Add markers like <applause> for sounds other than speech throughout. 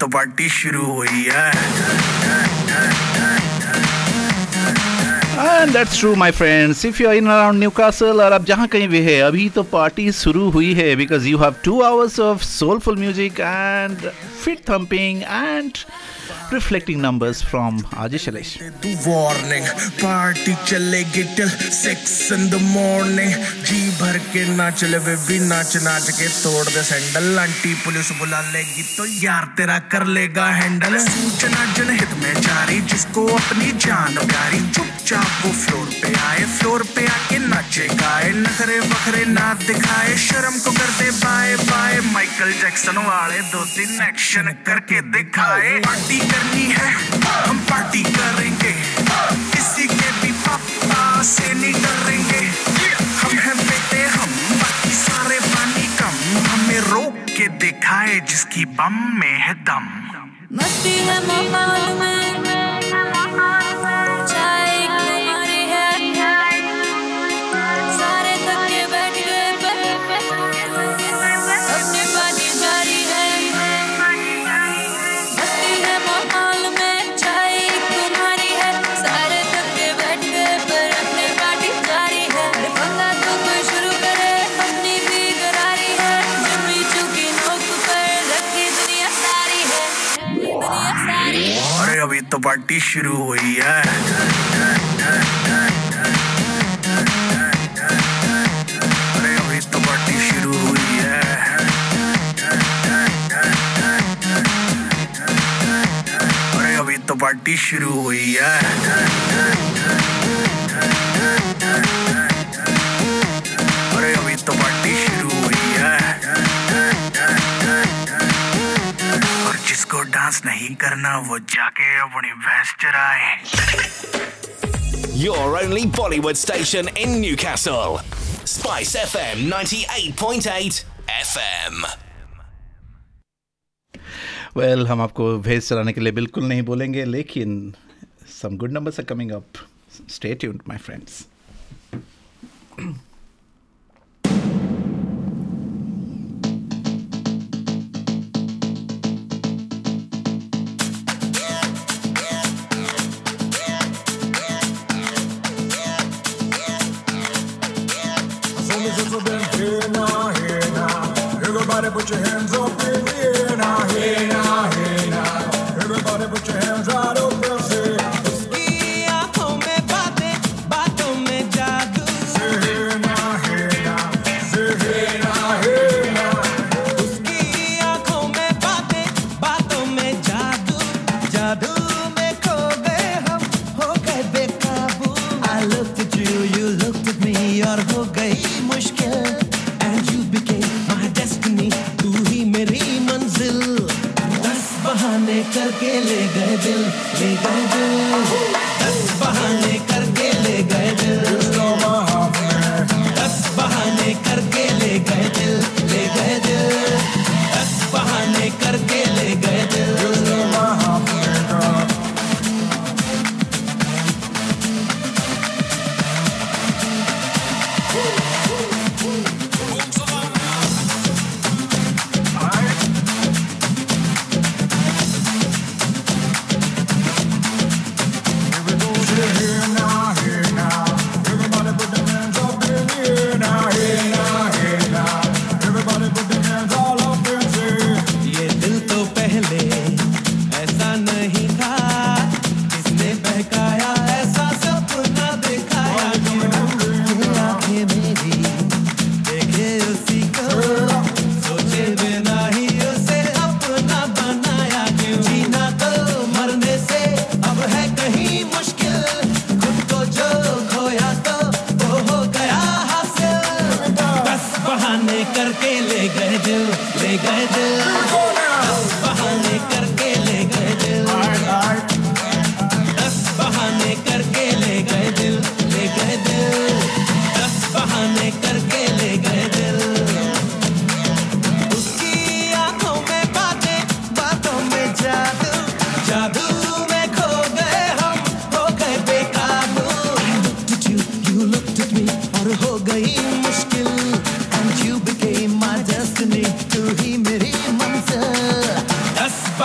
तो पार्टी शुरू हुई है। And that's true, my friends. If you're in around Newcastle और आप जहाँ कहीं भी है अभी तो पार्टी शुरू हुई है you have two hours of soulful music and feet thumping and reflecting numbers from Aji Shailesh. तू वार्निंग पार्टी चलेगी till six in the morning जी भर के नाच ले बेबी नाच नाच के तोड़ दे सैंडल आंटी पुलिस बुला लेगी तो यार तेरा कर लेगा हैंडल सूचना जनहित में जारी जिसको अपनी जान प्यारी चुपचाप वो फ्लोर पे आए, फ्लोर पे आके नाचे, गाए, नखरे बखरे ना दिखाए, शर्म को कर दे बाय बाय माइकल जैक्सन वाले दो तीन एक्शन करके दिखाए। पार्टी करनी है, हम पार्टी करेंगे, किसी के भी पापा से नहीं डरेंगे। हम हैं बेटे, हम बाकी सारे पानी कम, हमें रोक के दिखाए जिसकी बम में है दम। मस्ती है माहौल में। पार्टी शुरू हुई है। अभी तो पार्टी शुरू हुई है। करना वो जाके अपनी भैंस चराए Your only Bollywood station in Newcastle. Spice FM 98.8 FM. Well, हम आपको भेज चलाने के लिए बिल्कुल नहीं बोलेंगे लेकिन some good numbers are coming up. Stay tuned, my friends. Your hands up in दिल ले do this बहाने करके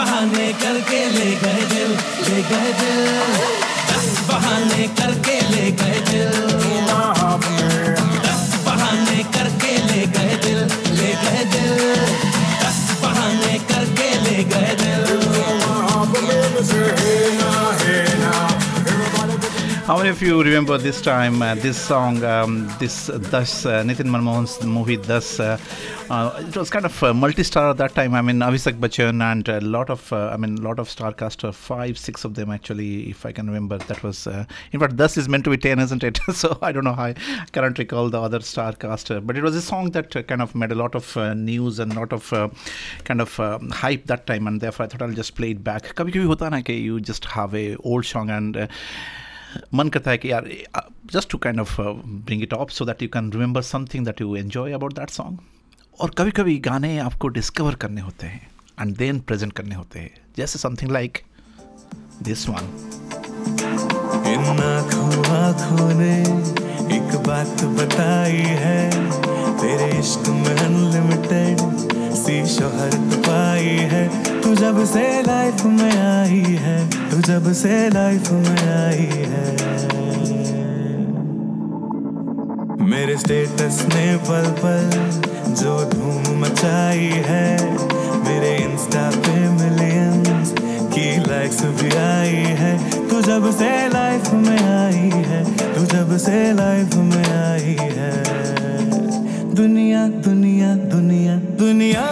बहाने करके ले गए दिल ले गए दिल। दस बहाने करके ले गए दिल। How many of you remember this time, uh, this song, um, this uh, Das, uh, Nitin Manmohan's movie Das? Uh, uh, it was kind of multi-star at that time. I mean, Abhishek Bachchan and a lot of, uh, I mean, lot of star cast, five, six of them actually, if I can remember. That was, in fact, Das is meant to be ten, isn't it? <laughs> so I don't know how I can't recall the other star cast, but it was a song that kind of made a lot of news and a lot of kind of hype that time, and therefore I thought I'll just play it back. You just have a old song and मन करता है कि यार just to kind of bring it up so that you can remember something that you enjoy about that song और कभी कभी गाने आपको डिस्कवर करने होते हैं एंड देन प्रेजेंट करने होते हैं। जैसे समथिंग लाइक दिस वन आँखों आँखों ने बात बताई है, तेरे इश्क में अनलिमिटेड सी शोहरत पाई है। तू जब से लाइफ में आई है, तू जब से लाइफ में आई है। मेरे स्टेटस ने पल पल जो धूम मचाई है, मेरे इंस्टा पे मिलियंस की लाइक्स भी आई है। तू जब से लाइफ में आई है, तू जब से लाइफ में आई है। दुनिया दुनिया दुनिया दुनिया।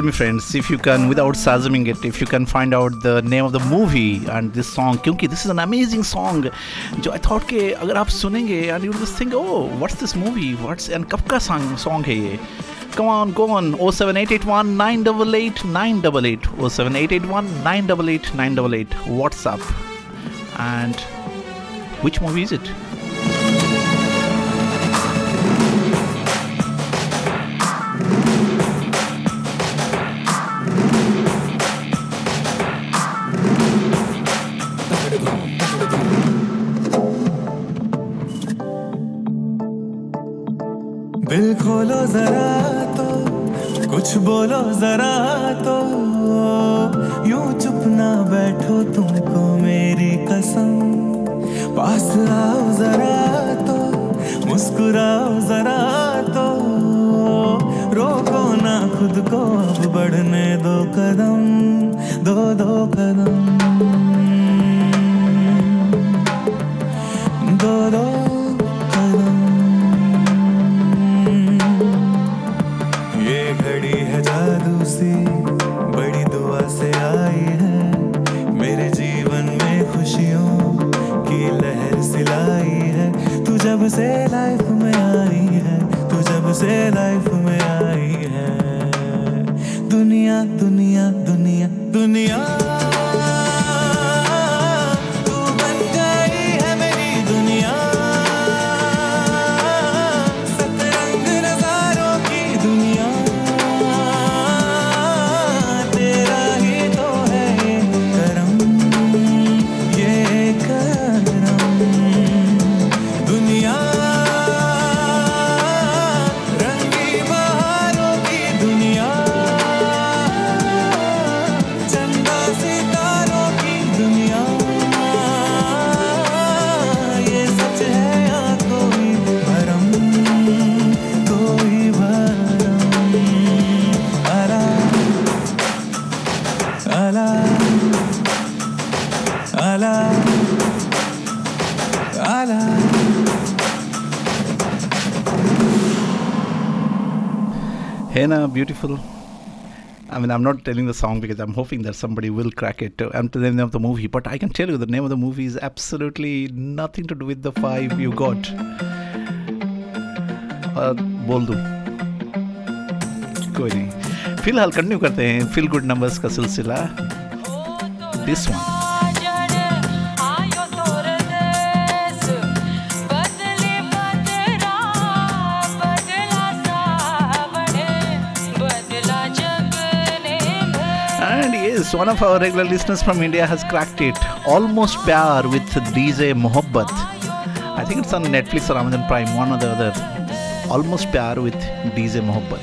tell me friends, if you can, without spasming it, if you can find out the name of the movie and this song, क्योंकि this is an amazing song, जो I thought कि अगर आप सुनेंगे and you just think, oh, what's this movie? What's and कब का song song है ये? Come on, go on. 07881 988 988 07881 988 988 WhatsApp. And which movie is it? खोलो जरा तो कुछ बोलो जरा तो। यूँ चुप ना बैठो तुमको मेरी कसम। पास आओ जरा तो मुस्कुराओ जरा तो। रोको ना खुद को, अब बढ़ने दो कदम। दो दो कदम है ना beautiful I mean, I'm not telling the song because I'm hoping that somebody will crack it. I'm telling the name of the movie, but I can tell you the name of the movie is absolutely nothing to do with the five you got. और बोल दूँ कोई नहीं फिलहाल continue करते हैं feel good numbers का सिलसिला this one yes, one of our regular listeners from India has cracked it. Almost Pyar with DJ Mohabbat. I think it's on Netflix or Amazon Prime, one or the other. Almost Pyar with DJ Mohabbat.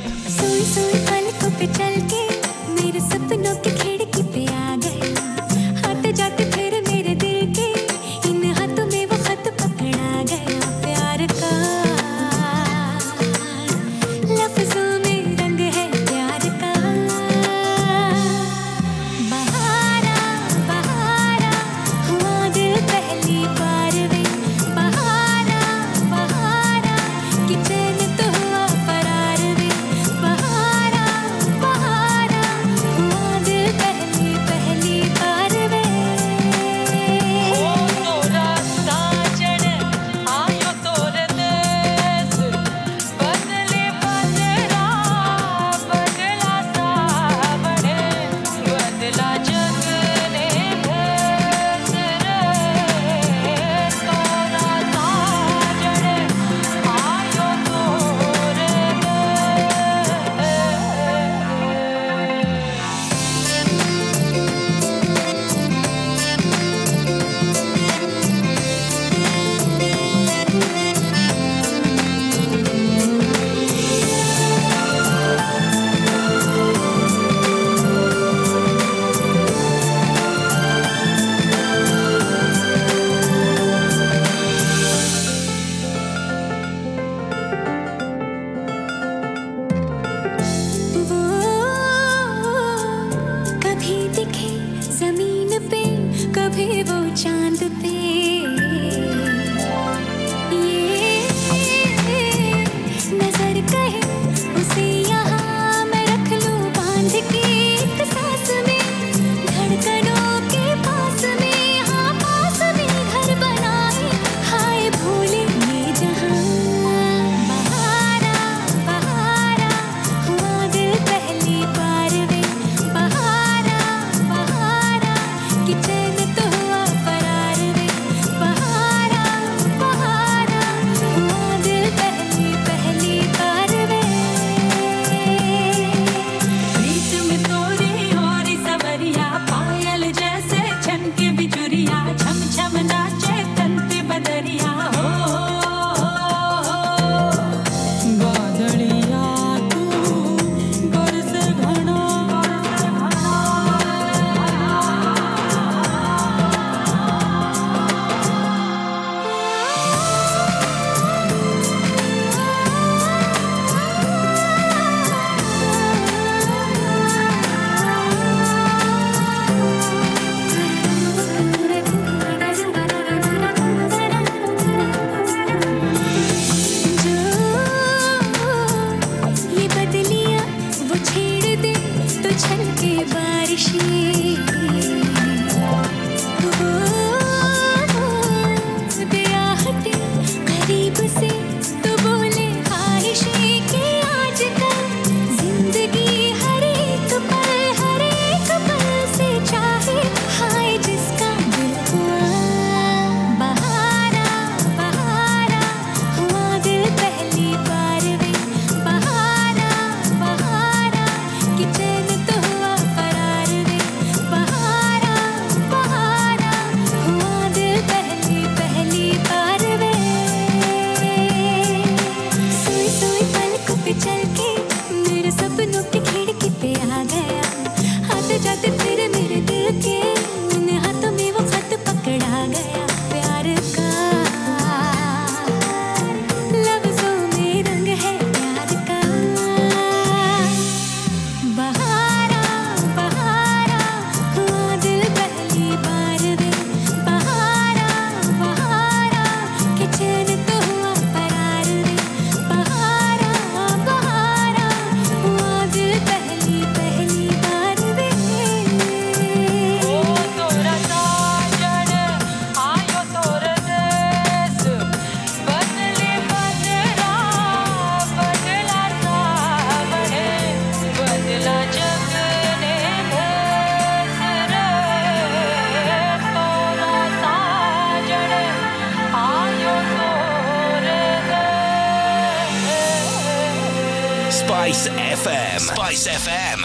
Spice FM.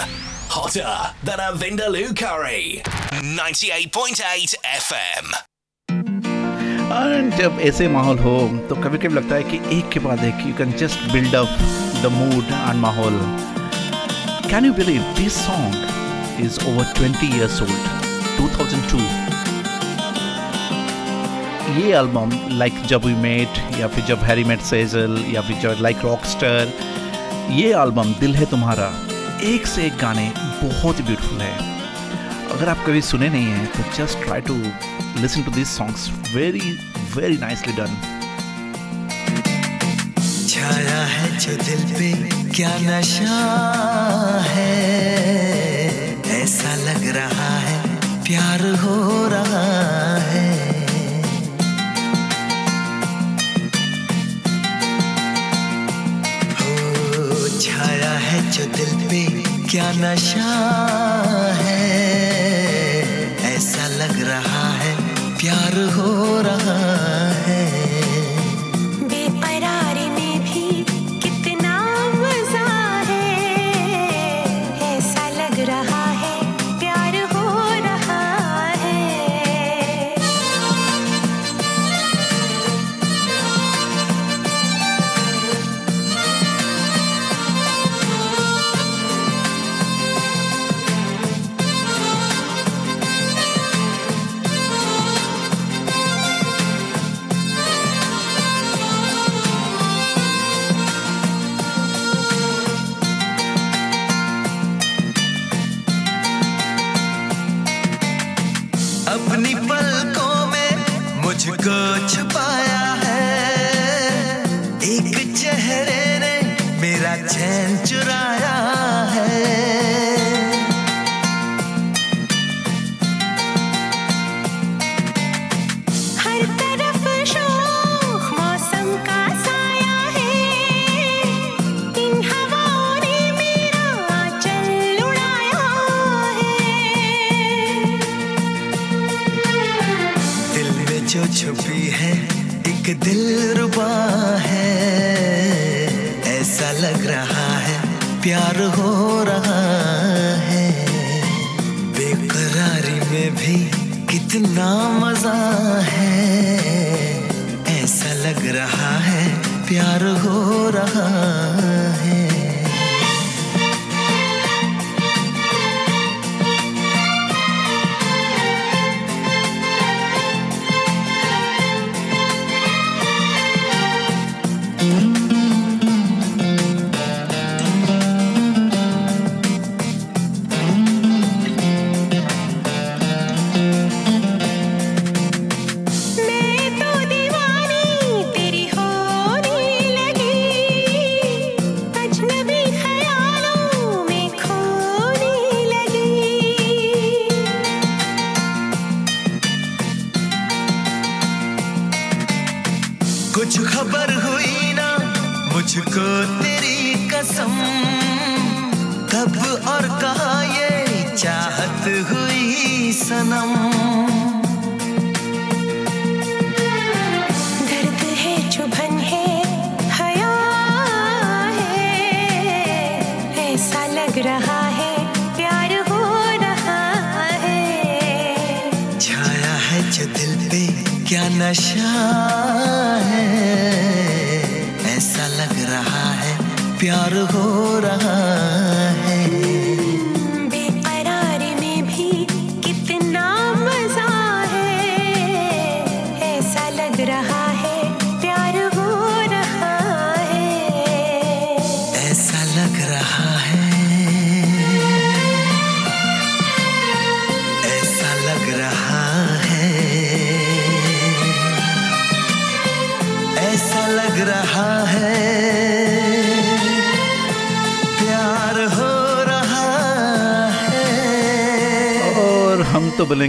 Hotter than a Vindaloo curry. 98.8 FM. And जब ऐसे माहौल हो तो कभी कभी लगता है कि एक के बाद एक you can just build up the mood and माहौल can you believe this song is over 20 years old 2002 ये एल्बम लाइक जब वी मेट या फिर जब हैरी मेट सेजल या फिर जब लाइक रॉकस्टर ये एल्बम दिल है तुम्हारा एक से एक गाने बहुत ब्यूटीफुल है। अगर आप कभी सुने नहीं हैं तो just try to listen to this songs very very nicely done छाया है जो दिल पे, क्या नशा है? ऐसा लग रहा है, प्यार हो रहा है। हो, छाया है जो दिल पे क्या नशा है? ऐसा लग रहा है प्यार हो रहा है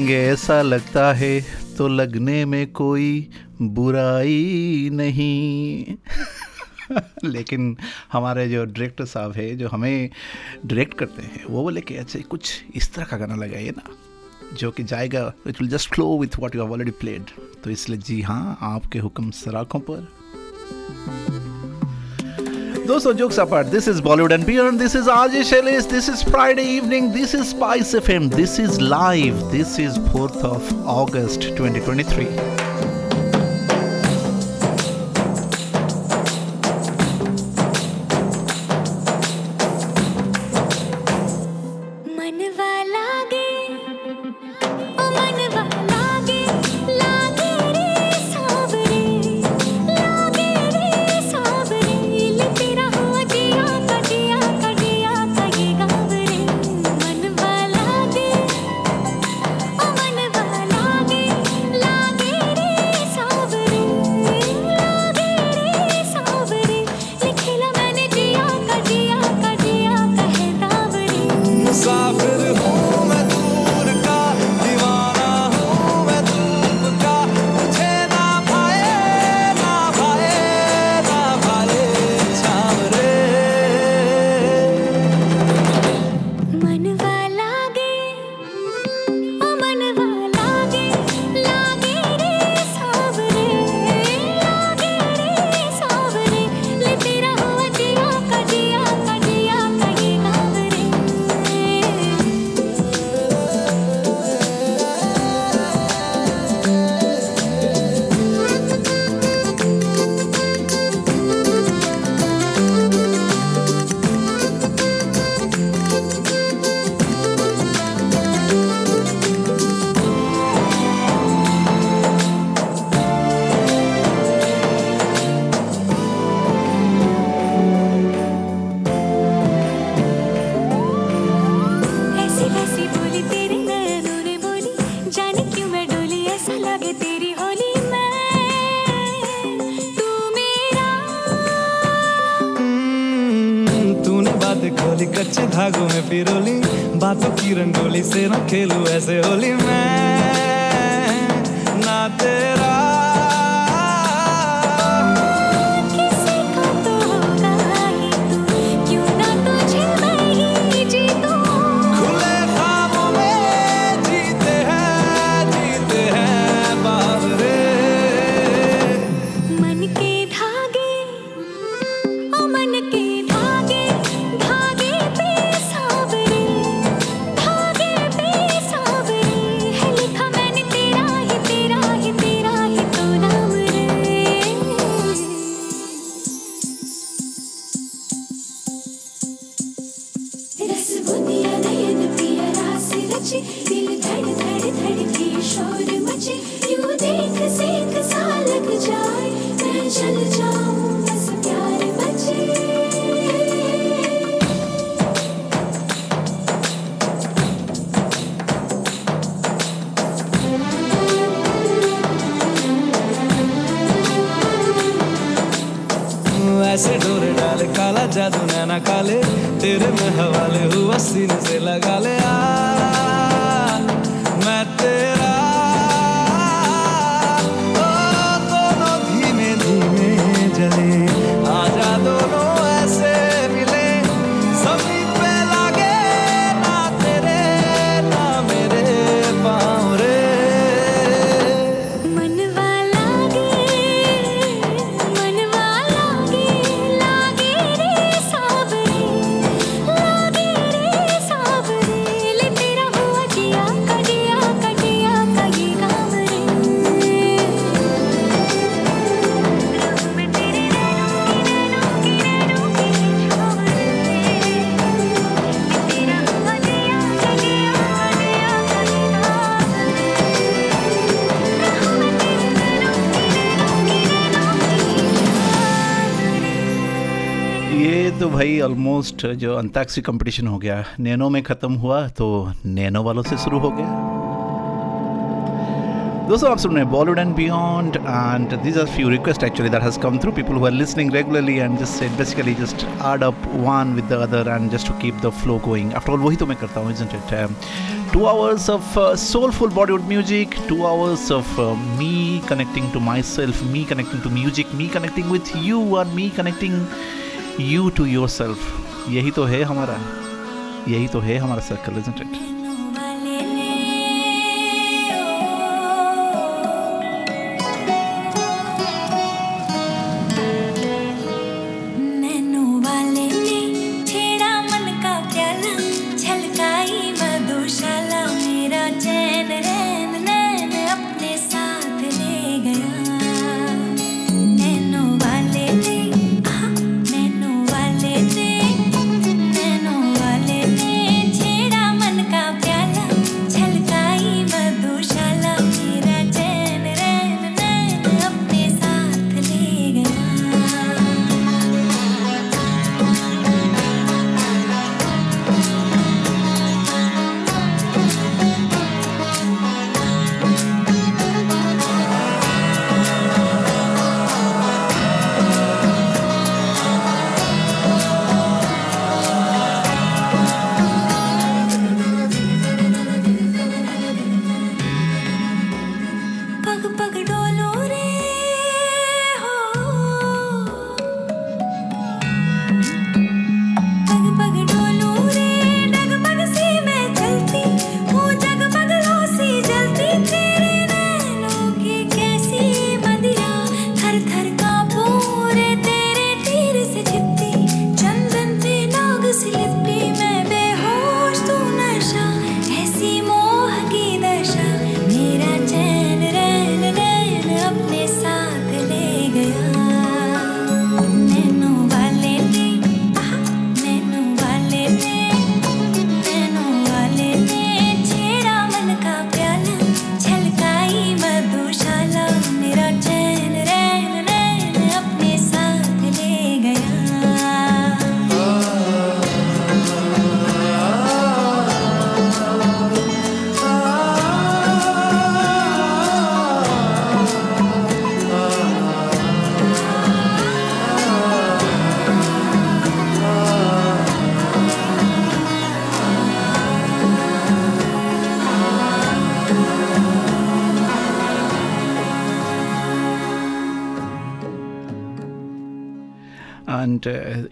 तो ऐसा लगता है तो लगने में कोई बुराई नहीं। <laughs> लेकिन हमारे जो डायरेक्टर साहब है, जो हमें डायरेक्ट करते हैं, वो बोले कि अच्छा कुछ इस तरह का गाना लगाइए ना, जो कि जाएगा it will just flow with what you have already played तो इसलिए जी हाँ आपके हुक्म सराखों पर। दोस्तों jokes apart, this is Bollywood and Beyond. This is RJ Shailesh. This is Friday evening. This is Spice FM. This is live. This is 4th of August 2023. ऐसे डोरे डाले, काला जादू नैना काले, तेरे में हवाले हुआ सीने से लगा ले आ ऑलमोस्ट जो अंताक्षरी कंपटीशन हो गया, नैनो में ख़त्म हुआ तो नैनो वालों से शुरू हो गया। दोस्तों, आप सुन रहे हैं Bollywood and beyond and this are few request actually that has come through people who are listening regularly and just said basically just aired up one with the other and just to keep the flow going after all वही तो मैं करता हूँ it two hours of soulful Bollywood music two hours of me connecting to myself me connecting to music me connecting with you are me connecting you to yourself यही तो है हमारा यही तो है हमारा circle is it?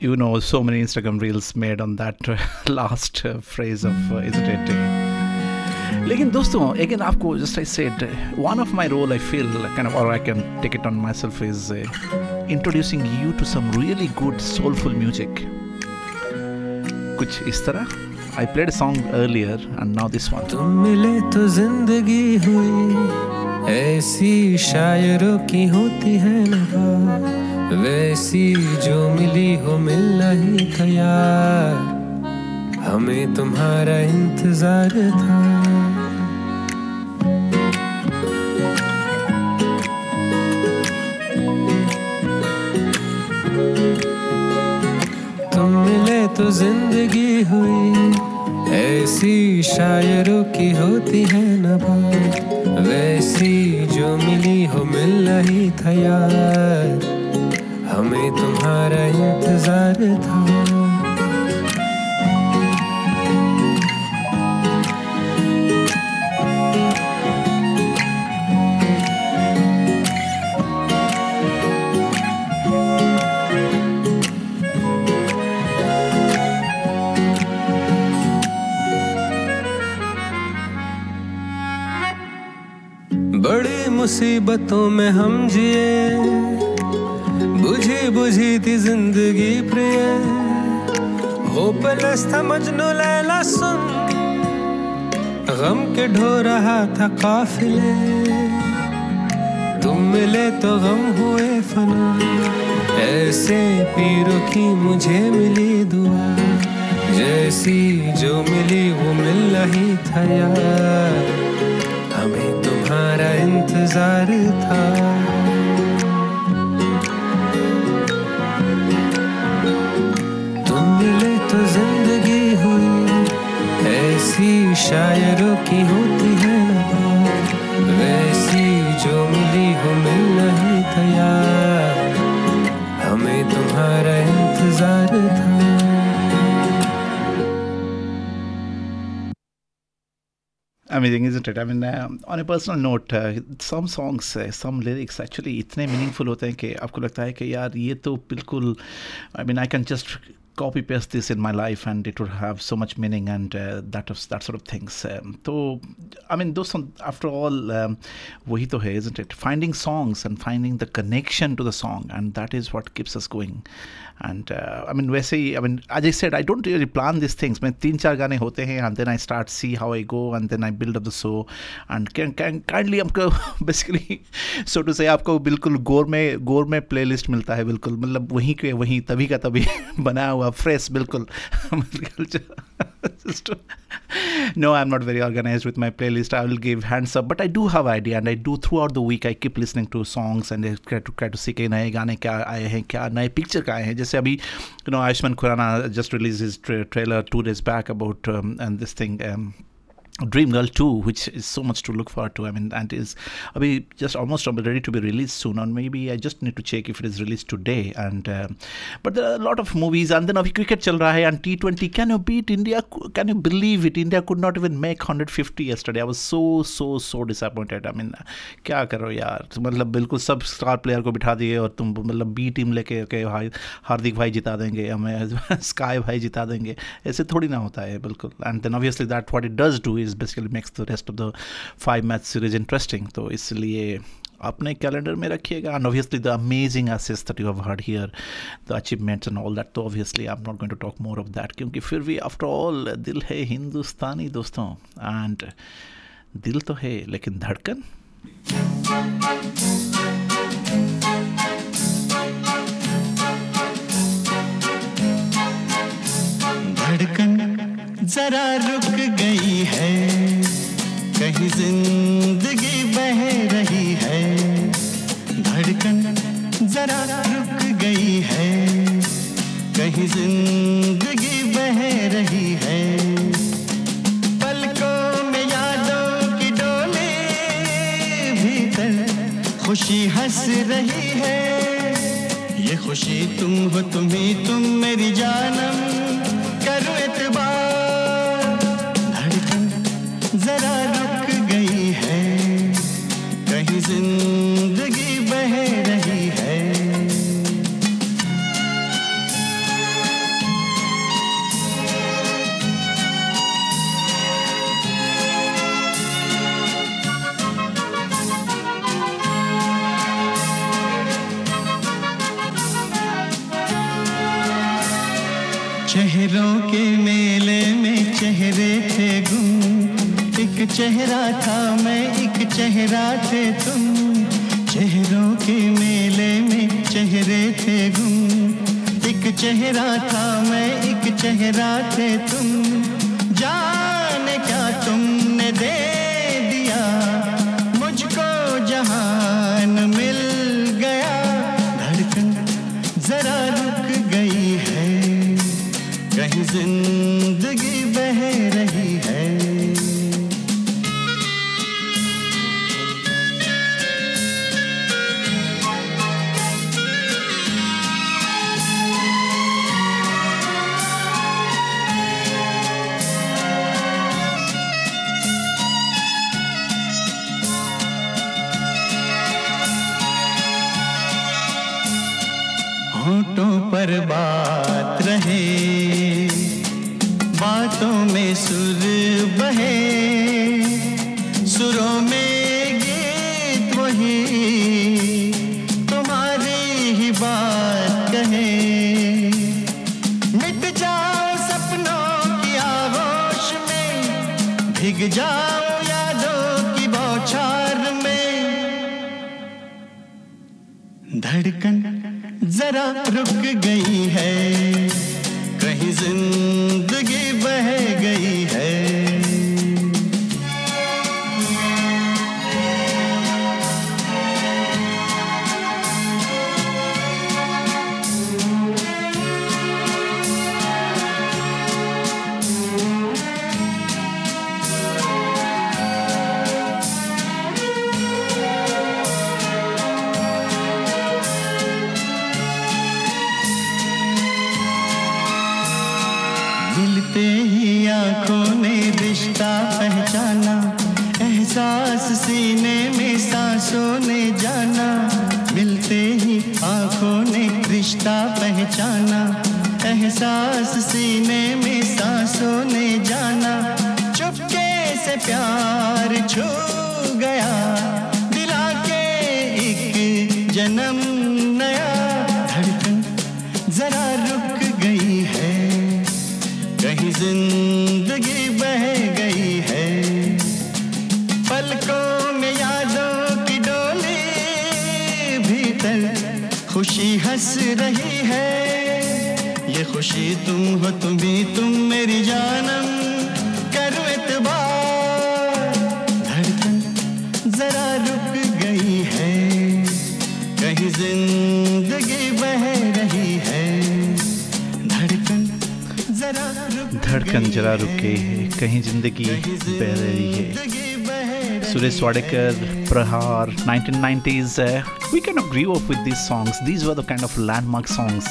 You know so many Instagram reels made on that uh, last uh, phrase of uh, isn't it? लेकिन दोस्तों again आपको just I said one of my role I feel kind of or I can take it on myself is uh, introducing you to some really good soulful music कुछ इस तरह I played a song earlier and now this one तुम मिले तो ज़िंदगी हुई ऐसी शायरों की होती है नवा वैसी जो मिली हो मिलना ही था यार। हमें तुम्हारा इंतज़ार था। तुम मिले तो ज़िंदगी हुई, ऐसी शायरों की होती है नभा वैसी जो मिली हो मिलना ही था यार। हमें तुम्हारा इंतज़ार था। बड़ी मुसीबतों में हम जिए। बुझी बुझी थी ज़िंदगी प्रिय। होपलेस था मजनू लैला सुन। गम के ढो रहा था काफिले। तुम मिले तो गम हुए फना। ऐसे पीरों की मुझे मिली दुआ। जैसी जो मिली वो मिल रही था यार। हमें तुम्हारा इंतज़ार था। तो ज़िंदगी हुई ऐसी शायरों की होती है वैसी जो मिली हो मिल नहीं था यार हमें तुम्हारा इंतज़ार था Amazing, isn't it? I mean, um on a personal note, uh, some songs, uh, some lyrics actually इतने meaningful होते हैं कि आपको लगता है कि यार ये तो बिल्कुल I mean, I can just copy paste this in my life and it would have so much meaning and uh, that of, that sort of things. Um, तो I mean, those song, after all, um, वही तो है, isn't it? Finding songs and finding the connection to the song and that is what keeps us going. And uh, I mean, वैसे ही, I mean, as I said, I don't really plan these things. मैं तीन चार गाने होते हैं and then I start see how I go and then I build up the show and can, can kindly हमको <laughs> basically so to say आपको बिल्कुल गोर में गोर में प्लेलिस्ट मिलता है बिल्कुल मतलब वहीं के वहीं तभी का तभी बनाया <laughs> हुआ फ्रेश बिल्कुल <laughs> no i'm not very organized with my playlist i will give hands up but i do have idea and i do throughout the week i keep listening to songs and I try to try to see कि नए गाने क्या आए हैं क्या नए picture का आए हैं जैसे अभी you know Ayushman Khurana just released his tra- trailer two days back about um, and this thing um, Dream Girl 2, which is so much to look forward to. I mean, and is I mean, just almost ready to be released soon, or maybe I just need to check if it is released today. And uh, but there are a lot of movies, and then अभी cricket चल रहा है and T20. Can you beat India? Can you believe it? India could not even make 150 yesterday. I was so so so disappointed. I mean, क्या करो यार मतलब बिल्कुल सब स्टार प्लेयर को बिठा दिए और तुम मतलब बी टीम लेके के भाई हार्दिक भाई जिता देंगे हमें स्काई भाई जिता देंगे ऐसे थोड़ी ना होता है बिल्कुल and then obviously that what it does do is basically makes the rest of the five match series interesting तो इसलिए अपने कैलेंडर में रखिएगा। And obviously the amazing assist that you have heard here the achievements and all that तो obviously I am not going to talk more of that क्योंकि फिर भी after all दिल है हिंदुस्तानी दोस्तों। एंड दिल तो है, लेकिन धड़कन? धड़कन जरा रुक गई है, कहीं ज़िंदगी बह रही है। धड़कन जरा रुक गई है, कहीं ज़िंदगी बह रही है। पलकों में यादों की डोले भीतर खुशी हंस रही है। ये खुशी तुम हो तुम ही तुम मेरी जानम। चेहरा था, मैं एक चेहरा थे तुम। चेहरों के मेले में चेहरे थे गुम। एक चेहरा था, मैं एक चेहरा थे तुम। बर्बाद जरा रुक गई है, कहीं ज़िंदगी बह गई है। पलकों में यादों की डोली भीतर खुशी हंस रही है। ये खुशी तुम हो, तुम्हें तुम मेरी जानम। कहीं जरा रुके है, कहीं ज़िंदगी बह रही है। Suresh Wadekar Prahaar 1990s we can agree up with were the kind of landmark songs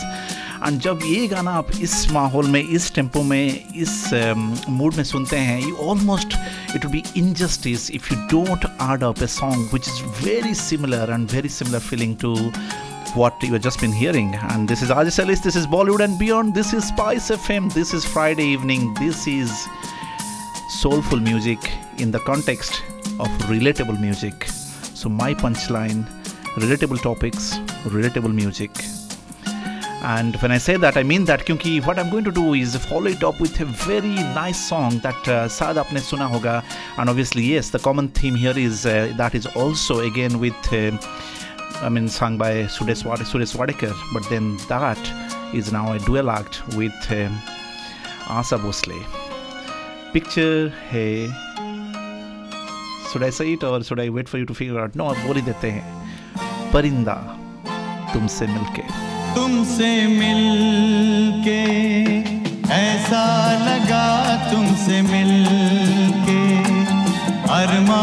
and जब ये गाना आप इस माहौल में, इस टेंपो में, इस um, मूड में सुनते हैं you almost it we in justice if you don't aired up a song which is very similar and very similar feeling to what you have just been hearing. And this is Ajay Salis, this is Bollywood and Beyond, this is Spice FM, this is Friday evening, this is soulful music in the context of relatable music. So, my punchline relatable topics, relatable music. And when I say that, I mean that क्योंकि what I'm going to do is follow it up with a very nice song that uh, शायद आपने सुना होगा and obviously yes the common theme here is uh, that is also again with uh, I mean sung by Suresh, Wad- Suresh Wadekar but then that is now a dual act with um, Asa Bhosle picture है should I say it or should I wait for you to figure out no बोल ही देते हैं परिंदा तुमसे मिलके तुमसे मिलके ऐसा लगा तुमसे मिलके अरमा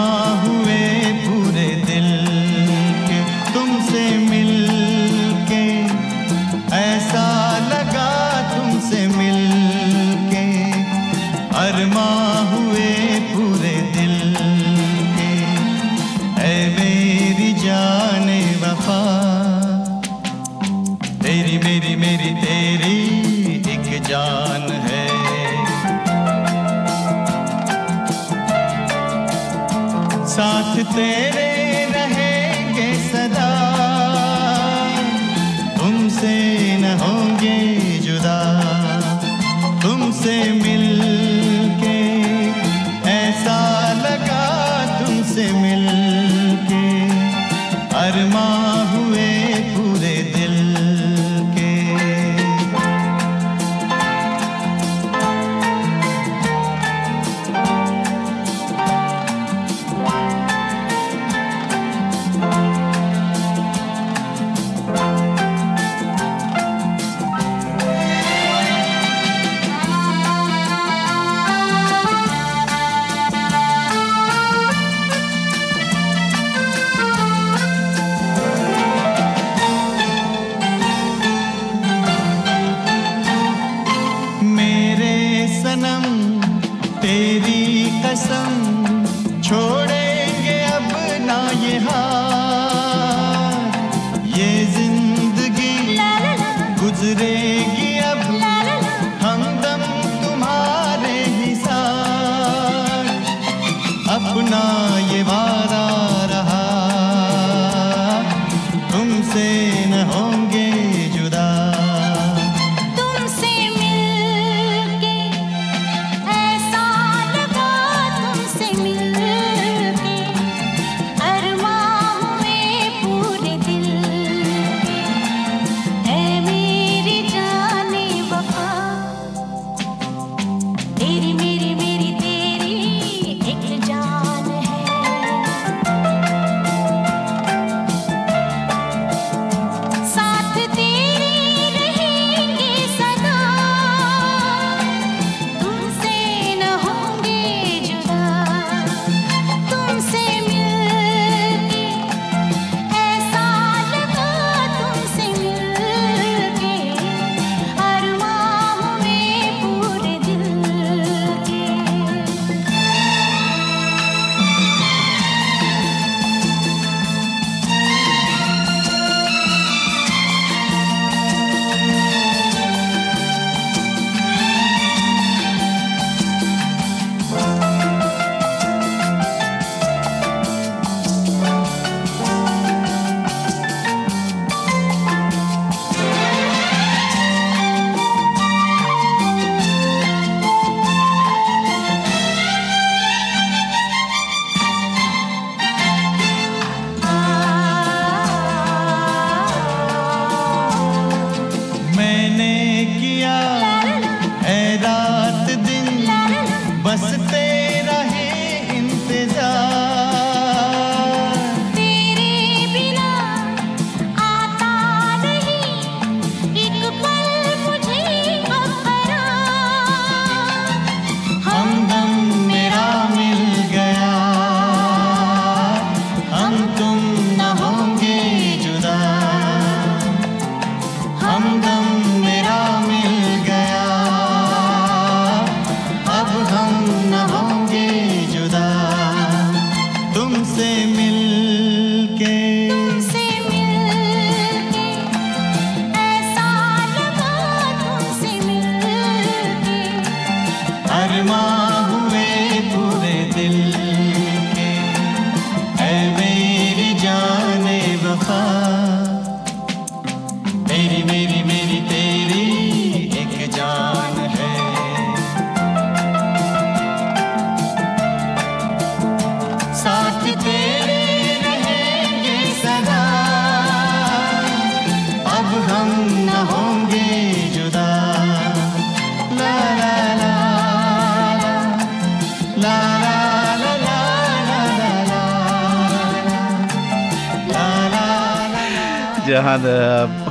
niechaj.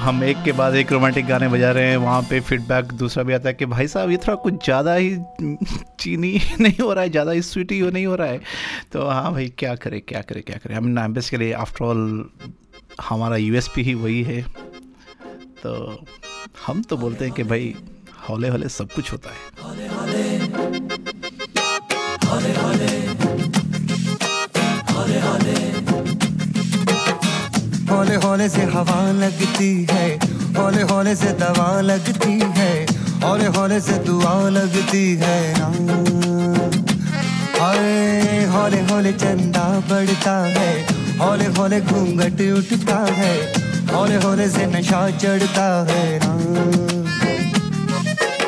हम एक के बाद एक रोमांटिक गाने बजा रहे हैं, वहाँ पे फीडबैक दूसरा भी आता है कि भाई साहब, ये थोड़ा कुछ ज़्यादा ही चीनी <laughs> नहीं हो रहा है, ज़्यादा ही स्वीटी हो नहीं हो रहा है। तो हाँ भाई, क्या करें क्या करें क्या करें। हम ना बेसिकली आफ्टर ऑल हमारा यूएसपी ही वही है। तो हम तो बोलते हैं कि भाई, हौले हौले सब कुछ होता है। हौले हौले। से हवा लगती है। हौले हौले से दवा लगती है। हौले हौले से दुआ लगती है। हाय हौले हौले चंदा बढ़ता है। हौले हौले घूंघट उठता है। हौले हौले से नशा चढ़ता है।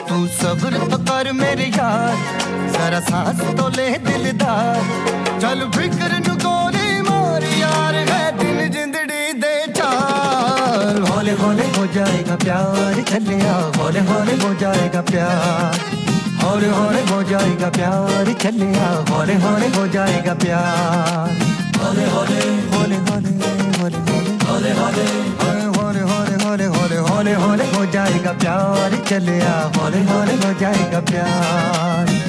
तू सब्र तो कर मेरे यार, जरा सांस तो ले दिलदार। चल फ़िक्र हौले हौले हो जाएगा प्यार चले आ हौले हौले हो जाएगा प्यार। हौले हौले हो जाएगा प्यार चले आ हौले हौले हो जाएगा प्यार। हौले हौले हौले हौले हौले हौले हौले हौले हौले हौले हौले हौले हौले हो जाएगा प्यार चले आ हौले हौले हो जाएगा प्यार।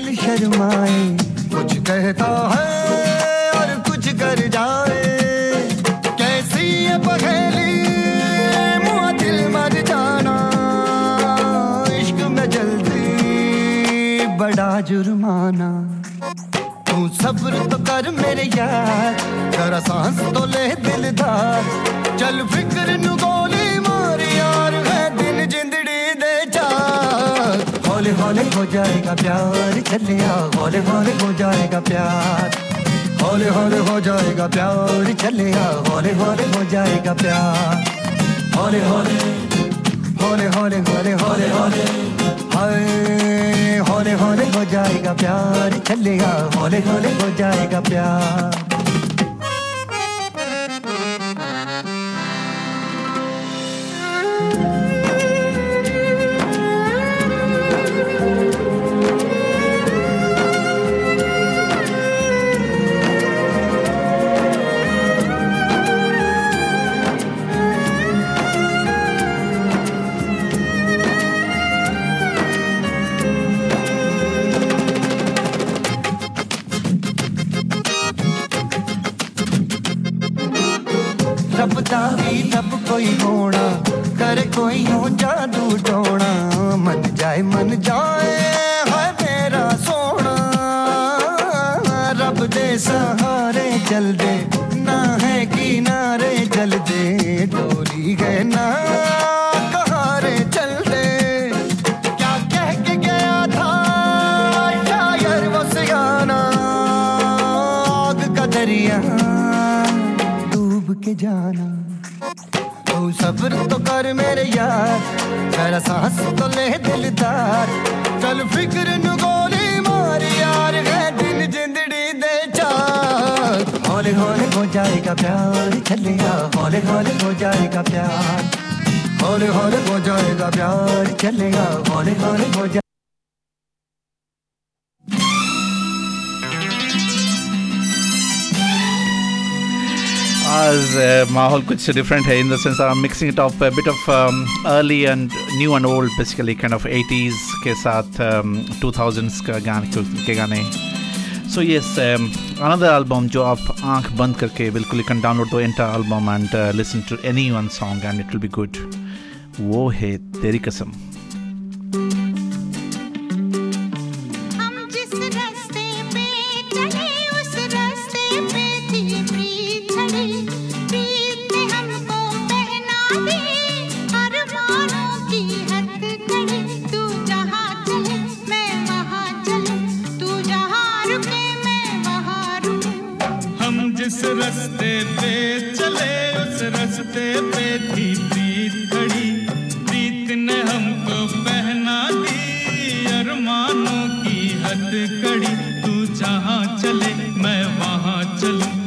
शर्माए। कुछ कहता है और कुछ कर जाए। कैसी ये पहेली? मुआ दिल मर जाना। इश्क में जल्दी बड़ा जुर्माना। तू सब्र तो कर मेरे यार, जरा सांस तो ले दिलदार। चल फ़िक्र हौले हौले हो जाएगा प्यार, चलिया हौले हौले हो जाएगा प्यार। हौले हौले हो जाएगा प्यार, चलिया हौले हौले हो जाएगा प्यार। हौले हौले हौले हौले हौले हौले हौले। हाय, हौले हौले हो जाएगा प्यार चलेगा हौले हौले हो जाएगा प्यार। भी रब कोई होना करे कोई हो जादू टोना मन जाए मन जाए है मेरा सोना रब दे सहारे चल दे ना है किनारे चल दे डोरी है ना चल दे क्या कह के गया था डूब के जाना सब्र तो कर मेरे यार जरा सांस तो ले दिलदार। चल फ़िक्र नु गोली मार यार, है दिन जिंदड़ी दे चार। हौले हौले हो जाएगा प्यार, चलिया। हौले हौले हो जाएगा प्यार। हौले हौले हो जाएगा प्यार चलेगा हौले हौले हो माहौल कुछ डिफरेंट है in the sense I am mixing it of bit of early and new and old basically kind of 80s के साथ um, 2000s का गाने के गाने सो यस अनदर एल्बम जो आप आँख बंद करके बिल्कुल you can download the entire album and listen to any one song and it will be good वो है तेरी कसम जिस रस्ते पे चले, उस रस्ते पे थी प्रीत खड़ी। प्रीत ने हमको पहना दी अरमानों की हद कड़ी। तू जहाँ चले, मैं वहाँ चलूँ।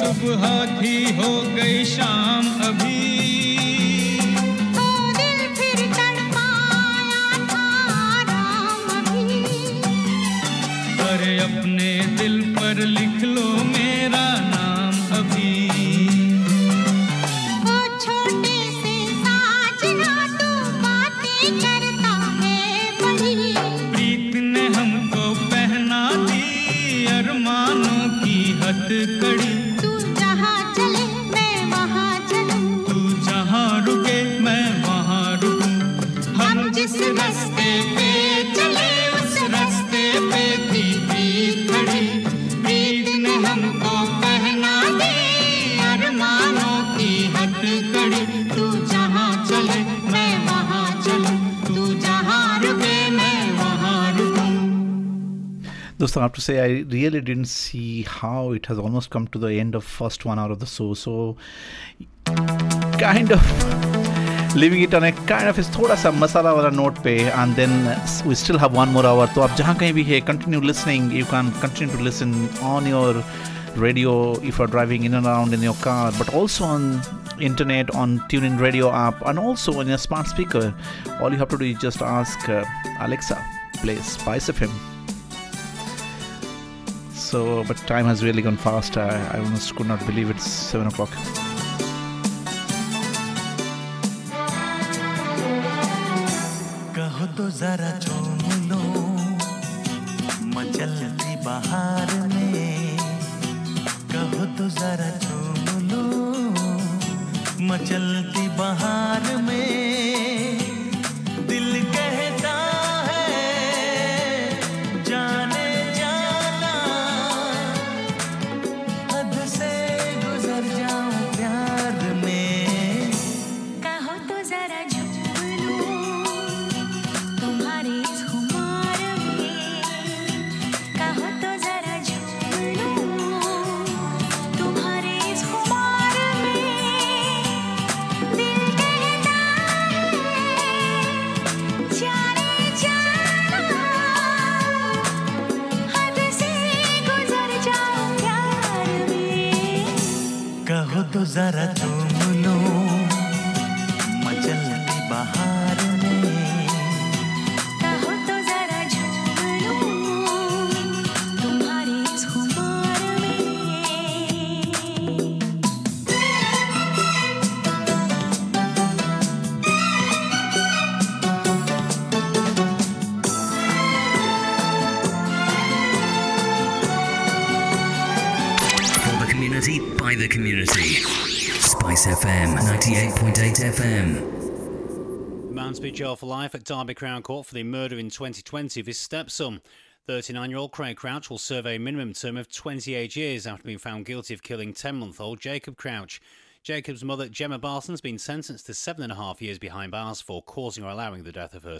सुबह थी हो गई शाम अभी। ओ दिल फिर तड़पाया था राम अभी। अरे अपने दिल पर लिख लो मेरा Dostan, I have to say, I really didn't see how it has almost come to the end of first one hour of the show. So, kind of leaving it on a kind of a thoda sa masala wala note pe and then we still have one more hour. So, aap jahan kahin bhi hai, continue listening. You can continue to listen on your radio if you're driving in and around in your car, but also on internet, on TuneIn Radio app, and also on your smart speaker. All you have to do is just ask uh, Alexa, play Spice FM. So, but time has really gone fast. I, I almost could not believe it's seven o'clock. कहो तो जरा चूम लो मचलती बहार में कहो तो जरा चूम लो मचलती बहार में जरा 98.8 FM. Man to be jailed for life at Derby Crown Court for the murder in 2020 of his stepson. 39 year old Craig Crouch will serve a minimum term of 28 years after being found guilty of killing 10 month old Jacob Crouch. Jacob's mother, Gemma Barton, has been sentenced to seven and a half years behind bars for causing or allowing the death of her